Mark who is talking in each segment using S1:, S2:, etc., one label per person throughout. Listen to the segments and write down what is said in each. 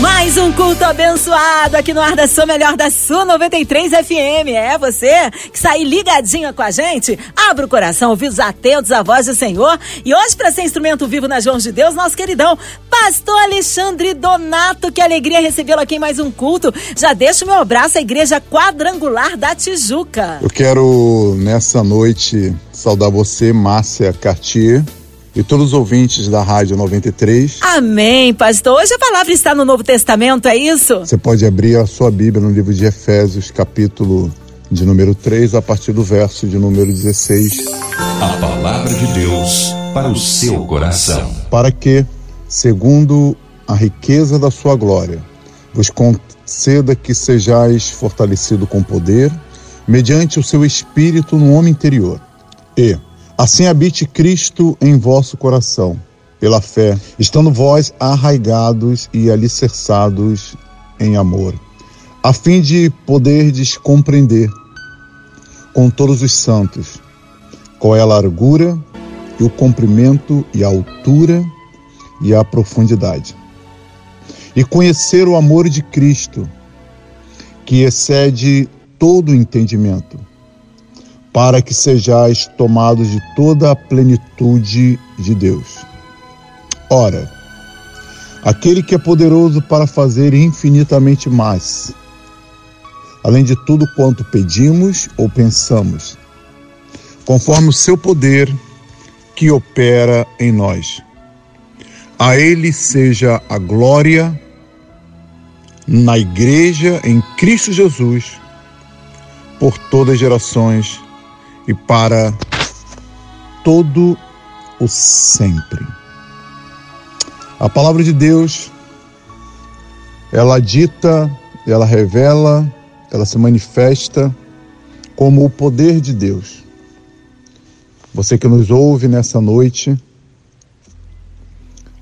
S1: Mais um culto abençoado aqui no ar da Sua Melhor da Sua 93 FM. É você que sai ligadinha com a gente? Abra o coração, ouvidos atentos à voz do Senhor. E hoje, para ser instrumento vivo nas mãos de Deus, nosso queridão Pastor Alexandre Donato. Que alegria recebê-lo aqui em mais um culto. Já deixo meu abraço à Igreja Quadrangular da Tijuca.
S2: Eu quero, nessa noite, saudar você, Márcia Cartier e todos os ouvintes da Rádio 93.
S1: Amém, pastor. Hoje a palavra está no Novo Testamento, é isso?
S2: Você pode abrir a sua Bíblia no livro de Efésios, capítulo de número 3, a partir do verso de número 16.
S3: A palavra de Deus para o seu coração.
S2: Para que, segundo a riqueza da sua glória, vos conceda que sejais fortalecido com poder, mediante o seu espírito no homem interior. E, Assim habite Cristo em vosso coração, pela fé, estando vós arraigados e alicerçados em amor, a fim de poderdes compreender com todos os santos qual é a largura e o comprimento e a altura e a profundidade. E conhecer o amor de Cristo, que excede todo entendimento para que sejais tomados de toda a plenitude de Deus. Ora, aquele que é poderoso para fazer infinitamente mais, além de tudo quanto pedimos ou pensamos, conforme o seu poder que opera em nós. A Ele seja a glória na Igreja em Cristo Jesus, por todas as gerações e para todo o sempre. A palavra de Deus, ela dita, ela revela, ela se manifesta como o poder de Deus. Você que nos ouve nessa noite,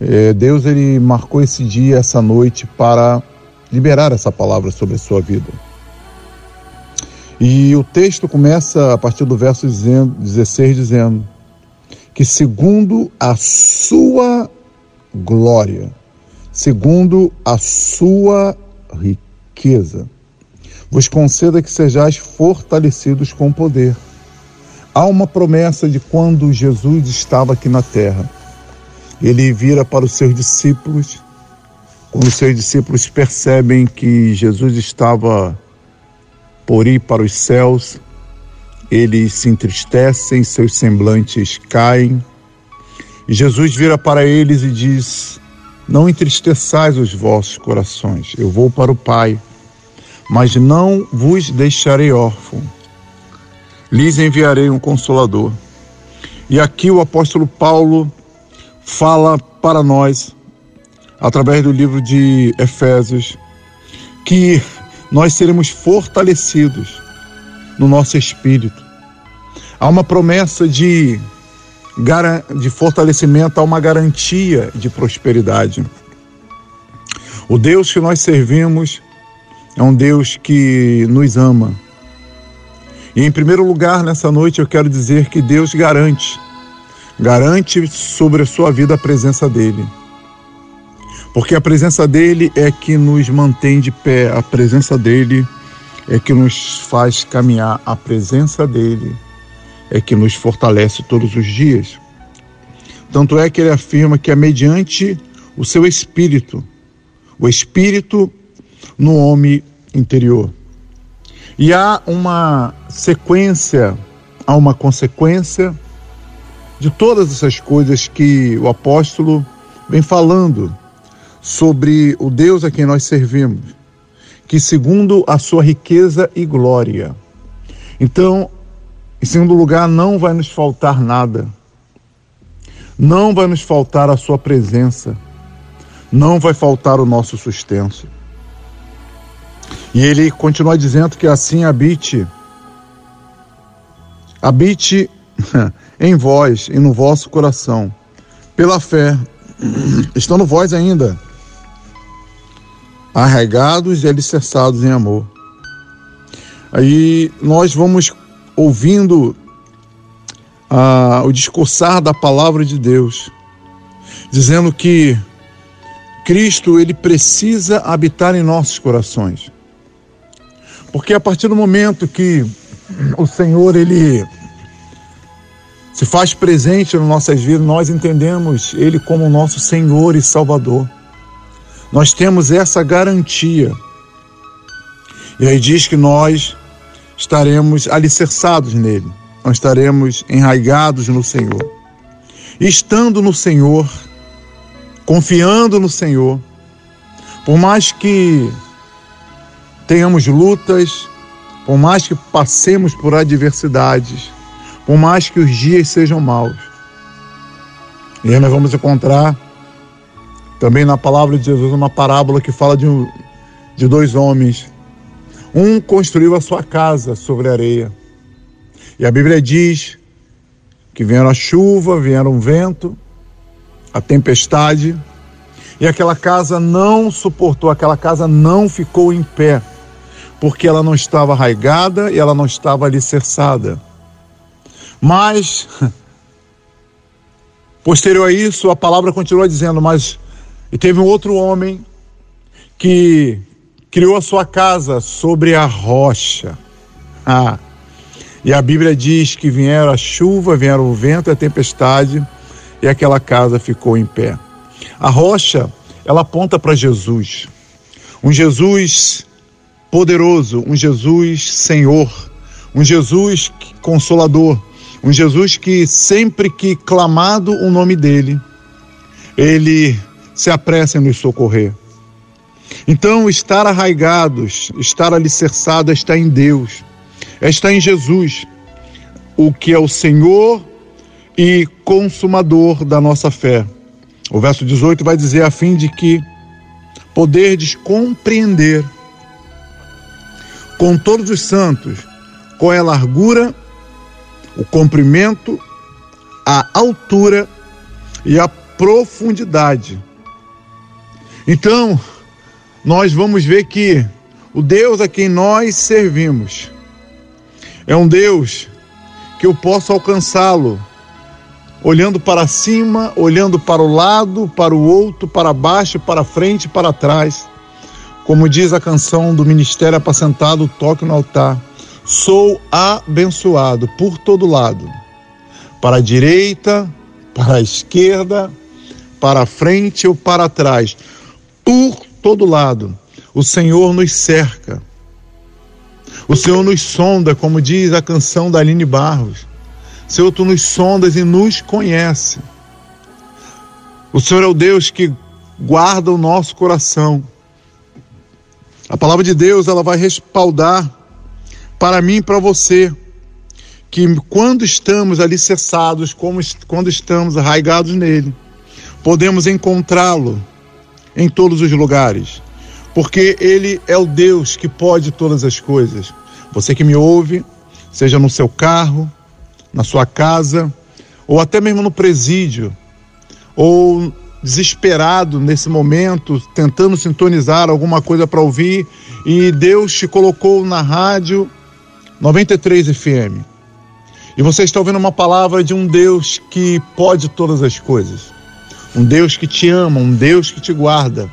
S2: é, Deus ele marcou esse dia, essa noite para liberar essa palavra sobre a sua vida. E o texto começa a partir do verso 16 dizendo que segundo a sua glória, segundo a sua riqueza, vos conceda que sejais fortalecidos com poder. Há uma promessa de quando Jesus estava aqui na terra. Ele vira para os seus discípulos, quando os seus discípulos percebem que Jesus estava por ir para os céus, eles se entristecem, seus semblantes caem. Jesus vira para eles e diz: Não entristeçais os vossos corações, eu vou para o Pai, mas não vos deixarei órfão. Lhes enviarei um consolador. E aqui o apóstolo Paulo fala para nós, através do livro de Efésios, que nós seremos fortalecidos no nosso espírito. Há uma promessa de, de fortalecimento, há uma garantia de prosperidade. O Deus que nós servimos é um Deus que nos ama. E em primeiro lugar, nessa noite, eu quero dizer que Deus garante, garante sobre a sua vida a presença dEle. Porque a presença dele é que nos mantém de pé, a presença dele é que nos faz caminhar, a presença dele é que nos fortalece todos os dias. Tanto é que ele afirma que é mediante o seu espírito, o espírito no homem interior. E há uma sequência, há uma consequência de todas essas coisas que o apóstolo vem falando sobre o Deus a quem nós servimos, que segundo a sua riqueza e glória. Então, em segundo lugar, não vai nos faltar nada. Não vai nos faltar a sua presença. Não vai faltar o nosso sustento. E ele continua dizendo que assim habite habite em vós e no vosso coração, pela fé, estando vós ainda arraigados e alicerçados em amor, Aí nós vamos ouvindo ah, o discursar da palavra de Deus, dizendo que Cristo ele precisa habitar em nossos corações. Porque a partir do momento que o Senhor ele se faz presente nas nossas vidas, nós entendemos ele como nosso Senhor e Salvador. Nós temos essa garantia. E aí diz que nós estaremos alicerçados nele, nós estaremos enraigados no Senhor. Estando no Senhor, confiando no Senhor, por mais que tenhamos lutas, por mais que passemos por adversidades, por mais que os dias sejam maus. E aí nós vamos encontrar também na palavra de Jesus uma parábola que fala de, um, de dois homens. Um construiu a sua casa sobre a areia. E a Bíblia diz que vieram a chuva, vieram o vento, a tempestade, e aquela casa não suportou, aquela casa não ficou em pé, porque ela não estava arraigada e ela não estava alicerçada. Mas, posterior a isso, a palavra continua dizendo: Mas e teve um outro homem que criou a sua casa sobre a rocha. Ah, e a Bíblia diz que vieram a chuva, vieram o vento a tempestade, e aquela casa ficou em pé. A rocha, ela aponta para Jesus. Um Jesus poderoso, um Jesus Senhor, um Jesus consolador, um Jesus que sempre que clamado o nome dele, ele se apressa em nos socorrer. Então, estar arraigados, estar alicerçado, está em Deus, está em Jesus, o que é o Senhor e consumador da nossa fé. O verso 18 vai dizer a fim de que poderdes compreender com todos os santos qual é a largura, o comprimento, a altura e a profundidade. Então, nós vamos ver que o Deus a quem nós servimos é um Deus que eu posso alcançá-lo olhando para cima, olhando para o lado, para o outro, para baixo, para frente, para trás. Como diz a canção do Ministério Apacentado, toque no altar. Sou abençoado por todo lado, para a direita, para a esquerda, para a frente ou para trás. Por todo lado, o Senhor nos cerca. O Senhor nos sonda, como diz a canção da Aline Barros. Senhor, tu nos sondas e nos conhece. O Senhor é o Deus que guarda o nosso coração. A palavra de Deus, ela vai respaldar para mim e para você que quando estamos alicerçados, como quando estamos arraigados nele, podemos encontrá-lo em todos os lugares, porque ele é o Deus que pode todas as coisas. Você que me ouve, seja no seu carro, na sua casa, ou até mesmo no presídio, ou desesperado nesse momento, tentando sintonizar alguma coisa para ouvir, e Deus te colocou na rádio 93 FM. E você está ouvindo uma palavra de um Deus que pode todas as coisas. Um Deus que te ama, um Deus que te guarda.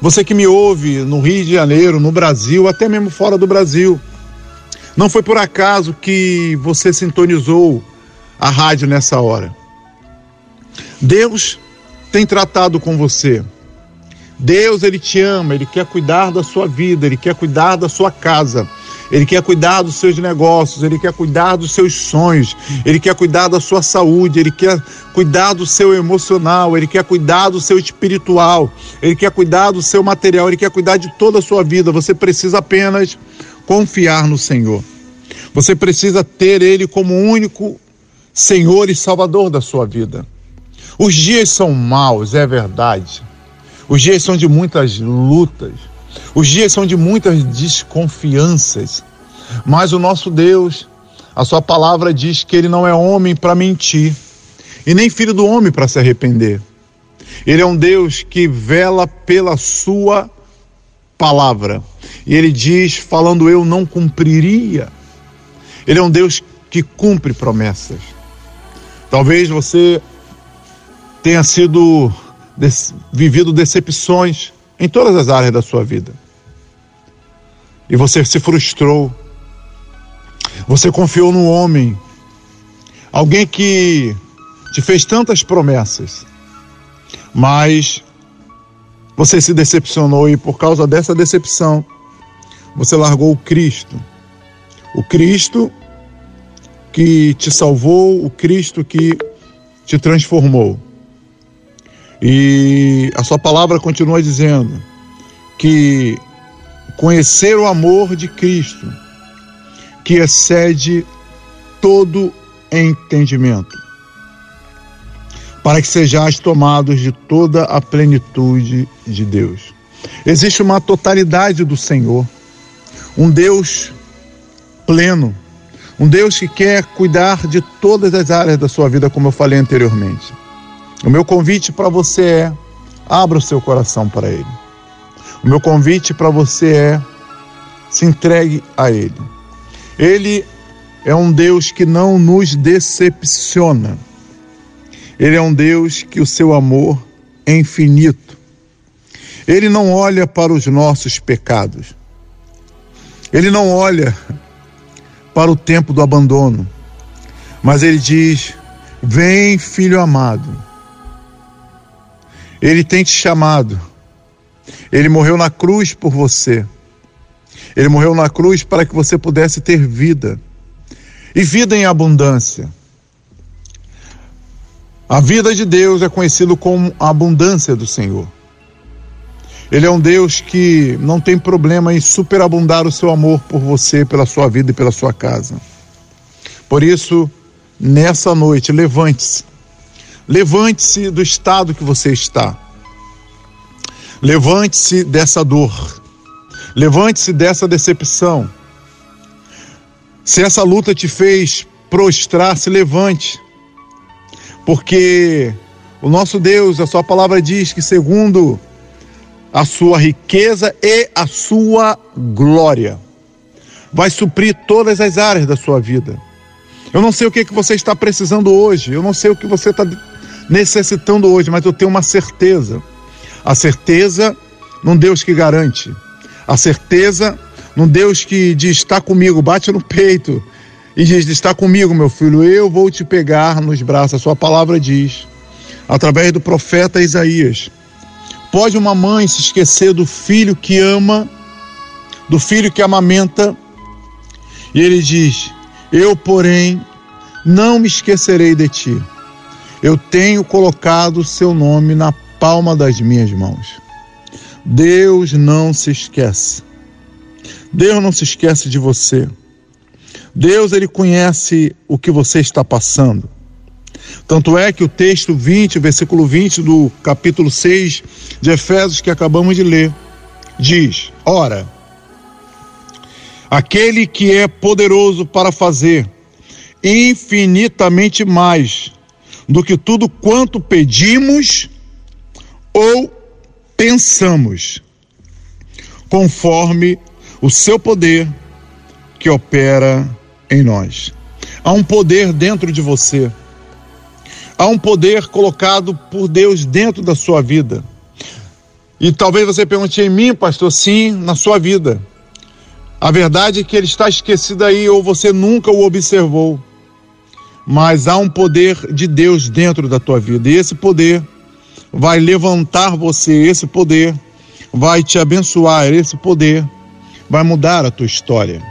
S2: Você que me ouve no Rio de Janeiro, no Brasil, até mesmo fora do Brasil. Não foi por acaso que você sintonizou a rádio nessa hora. Deus tem tratado com você. Deus, ele te ama, ele quer cuidar da sua vida, ele quer cuidar da sua casa. Ele quer cuidar dos seus negócios, ele quer cuidar dos seus sonhos, ele quer cuidar da sua saúde, ele quer cuidar do seu emocional, ele quer cuidar do seu espiritual, ele quer cuidar do seu material, ele quer cuidar de toda a sua vida. Você precisa apenas confiar no Senhor. Você precisa ter Ele como único Senhor e Salvador da sua vida. Os dias são maus, é verdade. Os dias são de muitas lutas. Os dias são de muitas desconfianças. Mas o nosso Deus, a sua palavra diz que ele não é homem para mentir e nem filho do homem para se arrepender. Ele é um Deus que vela pela sua palavra. E ele diz: falando eu não cumpriria. Ele é um Deus que cumpre promessas. Talvez você tenha sido vivido decepções em todas as áreas da sua vida. E você se frustrou. Você confiou no homem, alguém que te fez tantas promessas, mas você se decepcionou e por causa dessa decepção, você largou o Cristo. O Cristo que te salvou, o Cristo que te transformou. E a sua palavra continua dizendo que conhecer o amor de Cristo, que excede todo entendimento, para que sejais tomados de toda a plenitude de Deus. Existe uma totalidade do Senhor, um Deus pleno, um Deus que quer cuidar de todas as áreas da sua vida, como eu falei anteriormente. O meu convite para você é: abra o seu coração para Ele. O meu convite para você é: se entregue a Ele. Ele é um Deus que não nos decepciona. Ele é um Deus que o seu amor é infinito. Ele não olha para os nossos pecados. Ele não olha para o tempo do abandono. Mas ele diz: Vem, filho amado ele tem te chamado. Ele morreu na cruz por você. Ele morreu na cruz para que você pudesse ter vida. E vida em abundância. A vida de Deus é conhecido como a abundância do Senhor. Ele é um Deus que não tem problema em superabundar o seu amor por você, pela sua vida e pela sua casa. Por isso, nessa noite, levante-se Levante-se do estado que você está. Levante-se dessa dor. Levante-se dessa decepção. Se essa luta te fez prostrar, se levante. Porque o nosso Deus, a sua palavra diz que segundo a sua riqueza e a sua glória, vai suprir todas as áreas da sua vida. Eu não sei o que, que você está precisando hoje, eu não sei o que você está necessitando hoje, mas eu tenho uma certeza. A certeza num Deus que garante. A certeza num Deus que diz: está comigo, bate no peito e diz: está comigo, meu filho, eu vou te pegar nos braços. A sua palavra diz, através do profeta Isaías: pode uma mãe se esquecer do filho que ama, do filho que amamenta? E ele diz: Eu, porém, não me esquecerei de ti eu tenho colocado o seu nome na palma das minhas mãos. Deus não se esquece. Deus não se esquece de você. Deus ele conhece o que você está passando. Tanto é que o texto 20, versículo 20 do capítulo 6 de Efésios que acabamos de ler, diz: Ora, aquele que é poderoso para fazer infinitamente mais do que tudo quanto pedimos ou pensamos, conforme o seu poder que opera em nós. Há um poder dentro de você. Há um poder colocado por Deus dentro da sua vida. E talvez você pergunte em mim, pastor, sim, na sua vida. A verdade é que ele está esquecido aí ou você nunca o observou mas há um poder de Deus dentro da tua vida. E esse poder vai levantar você, esse poder vai te abençoar, esse poder vai mudar a tua história.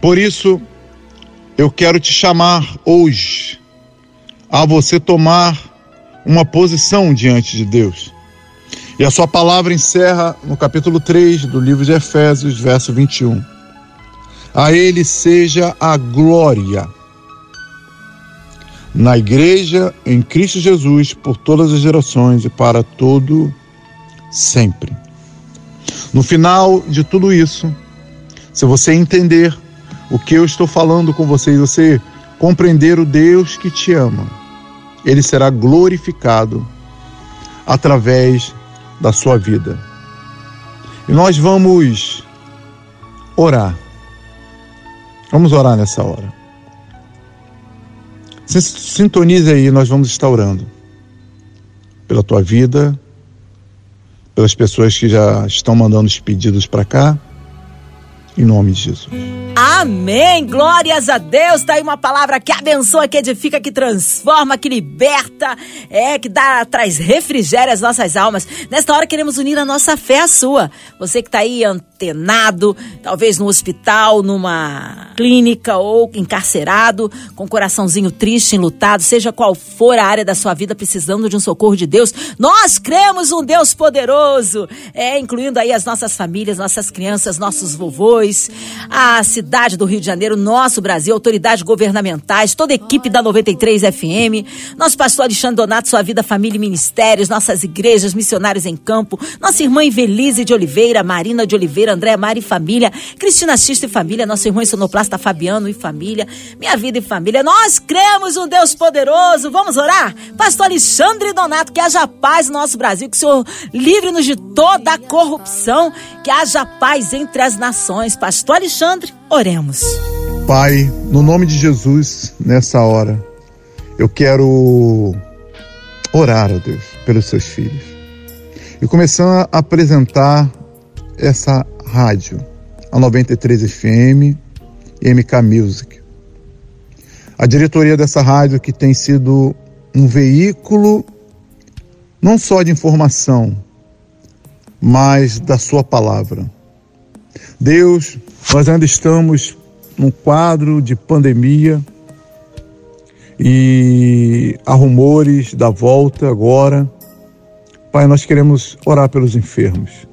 S2: Por isso, eu quero te chamar hoje a você tomar uma posição diante de Deus. E a sua palavra encerra no capítulo 3 do livro de Efésios, verso 21. A ele seja a glória na igreja em Cristo Jesus por todas as gerações e para todo sempre. No final de tudo isso, se você entender o que eu estou falando com vocês, você compreender o Deus que te ama, ele será glorificado através da sua vida. E nós vamos orar. Vamos orar nessa hora. Sintonize aí, nós vamos estar orando pela tua vida, pelas pessoas que já estão mandando os pedidos para cá, em nome de Jesus.
S1: Amém. Glórias a Deus. Tá aí uma palavra que abençoa, que edifica, que transforma, que liberta, é que dá traz refrigério às nossas almas. Nesta hora queremos unir a nossa fé à sua. Você que tá aí antenado, talvez no hospital, numa clínica ou encarcerado, com o coraçãozinho triste, enlutado, seja qual for a área da sua vida precisando de um socorro de Deus, nós cremos um Deus poderoso, é incluindo aí as nossas famílias, nossas crianças, nossos vovôs, a cidade do Rio de Janeiro, nosso Brasil, autoridades governamentais, toda a equipe da 93 FM, nosso pastor Alexandre Donato, sua vida, família e ministérios, nossas igrejas, missionários em campo, nossa irmã Invelise de Oliveira, Marina de Oliveira, André Mari e família, Cristina Xista e família, nosso irmão sonoplasta Fabiano e família, minha vida e família. Nós cremos um Deus poderoso. Vamos orar? Pastor Alexandre Donato, que haja paz no nosso Brasil, que o Senhor livre-nos de toda a corrupção, que haja paz entre as nações. Pastor Alexandre, oremos.
S2: Pai, no nome de Jesus, nessa hora, eu quero orar, ó Deus, pelos seus filhos. E começando a apresentar essa rádio, a 93 FM e MK Music. A diretoria dessa rádio que tem sido um veículo não só de informação, mas da sua palavra. Deus, nós ainda estamos num quadro de pandemia e há rumores da volta agora. Pai, nós queremos orar pelos enfermos.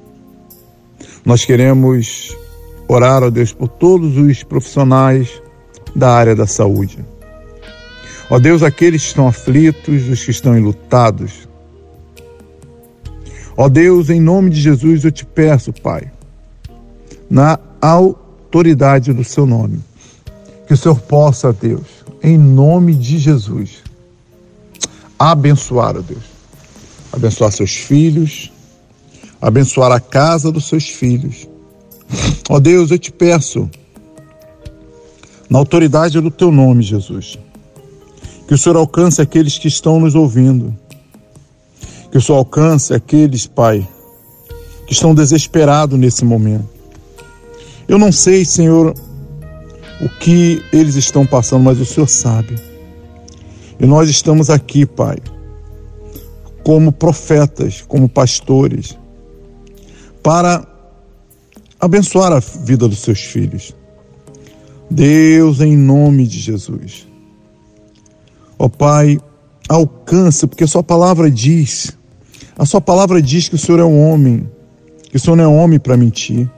S2: Nós queremos orar, ó Deus, por todos os profissionais da área da saúde. Ó Deus, aqueles que estão aflitos, os que estão enlutados. Ó Deus, em nome de Jesus eu te peço, Pai, na autoridade do seu nome, que o Senhor possa, Deus, em nome de Jesus, abençoar, Deus, abençoar seus filhos, abençoar a casa dos seus filhos. Ó Deus, eu te peço, na autoridade do teu nome, Jesus, que o Senhor alcance aqueles que estão nos ouvindo, que o Senhor alcance aqueles, Pai, que estão desesperados nesse momento. Eu não sei, Senhor, o que eles estão passando, mas o Senhor sabe. E nós estamos aqui, Pai, como profetas, como pastores, para abençoar a vida dos seus filhos. Deus, em nome de Jesus. Ó Pai, alcança, porque a Sua palavra diz, a Sua palavra diz que o Senhor é um homem, que o Senhor não é homem para mentir.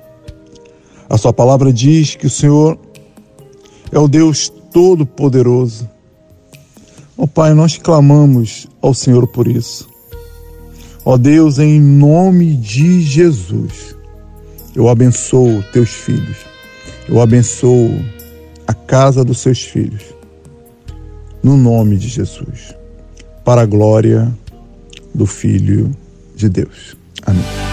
S2: A Sua palavra diz que o Senhor é o Deus Todo-Poderoso. Ó Pai, nós clamamos ao Senhor por isso. Ó Deus, em nome de Jesus, eu abençoo teus filhos, eu abençoo a casa dos seus filhos, no nome de Jesus, para a glória do Filho de Deus. Amém.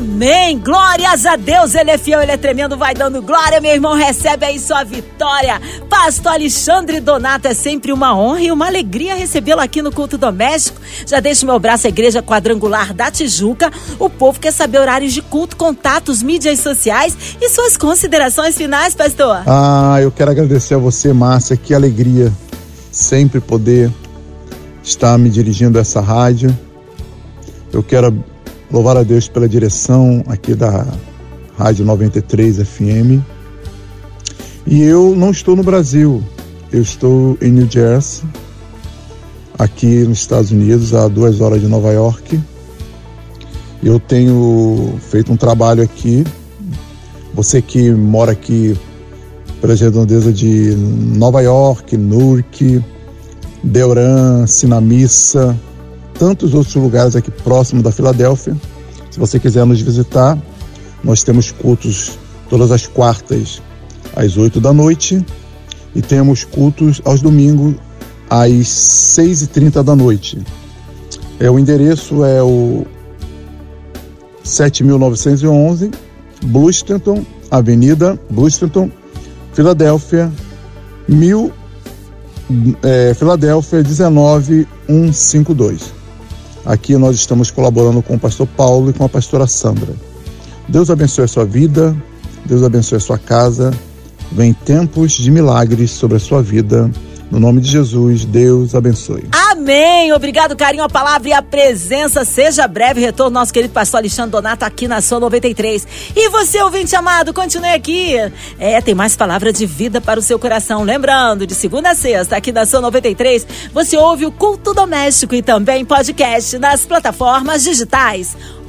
S1: Amém. Glórias a Deus. Ele é fiel, ele é tremendo. Vai dando glória, meu irmão. Recebe aí sua vitória. Pastor Alexandre Donato, é sempre uma honra e uma alegria recebê-lo aqui no culto doméstico. Já deixo meu braço à Igreja Quadrangular da Tijuca. O povo quer saber horários de culto, contatos, mídias sociais e suas considerações finais, pastor.
S2: Ah, eu quero agradecer a você, Márcia. Que alegria sempre poder estar me dirigindo a essa rádio. Eu quero Louvar a Deus pela direção aqui da Rádio 93 FM. E eu não estou no Brasil, eu estou em New Jersey, aqui nos Estados Unidos, a duas horas de Nova York. Eu tenho feito um trabalho aqui. Você que mora aqui pelas redondezas de Nova York, Newark, Delran, Sinamissa, tantos outros lugares aqui próximo da Filadélfia. Se você quiser nos visitar, nós temos cultos todas as quartas às 8 da noite e temos cultos aos domingos às 6h30 da noite. É, o endereço é o 7911, Blustenton, Avenida Blustenton, Filadélfia, 1000, é, Filadélfia 19152. Aqui nós estamos colaborando com o pastor Paulo e com a pastora Sandra. Deus abençoe a sua vida, Deus abençoe a sua casa. Vem tempos de milagres sobre a sua vida. No nome de Jesus, Deus abençoe.
S1: Amém. Obrigado, carinho, a palavra e a presença. Seja breve retorno nosso querido pastor Alexandre Donato aqui na sua 93. E você, ouvinte amado, continue aqui. É, tem mais palavra de vida para o seu coração. Lembrando, de segunda a sexta, aqui na sua 93, você ouve o culto doméstico e também podcast nas plataformas digitais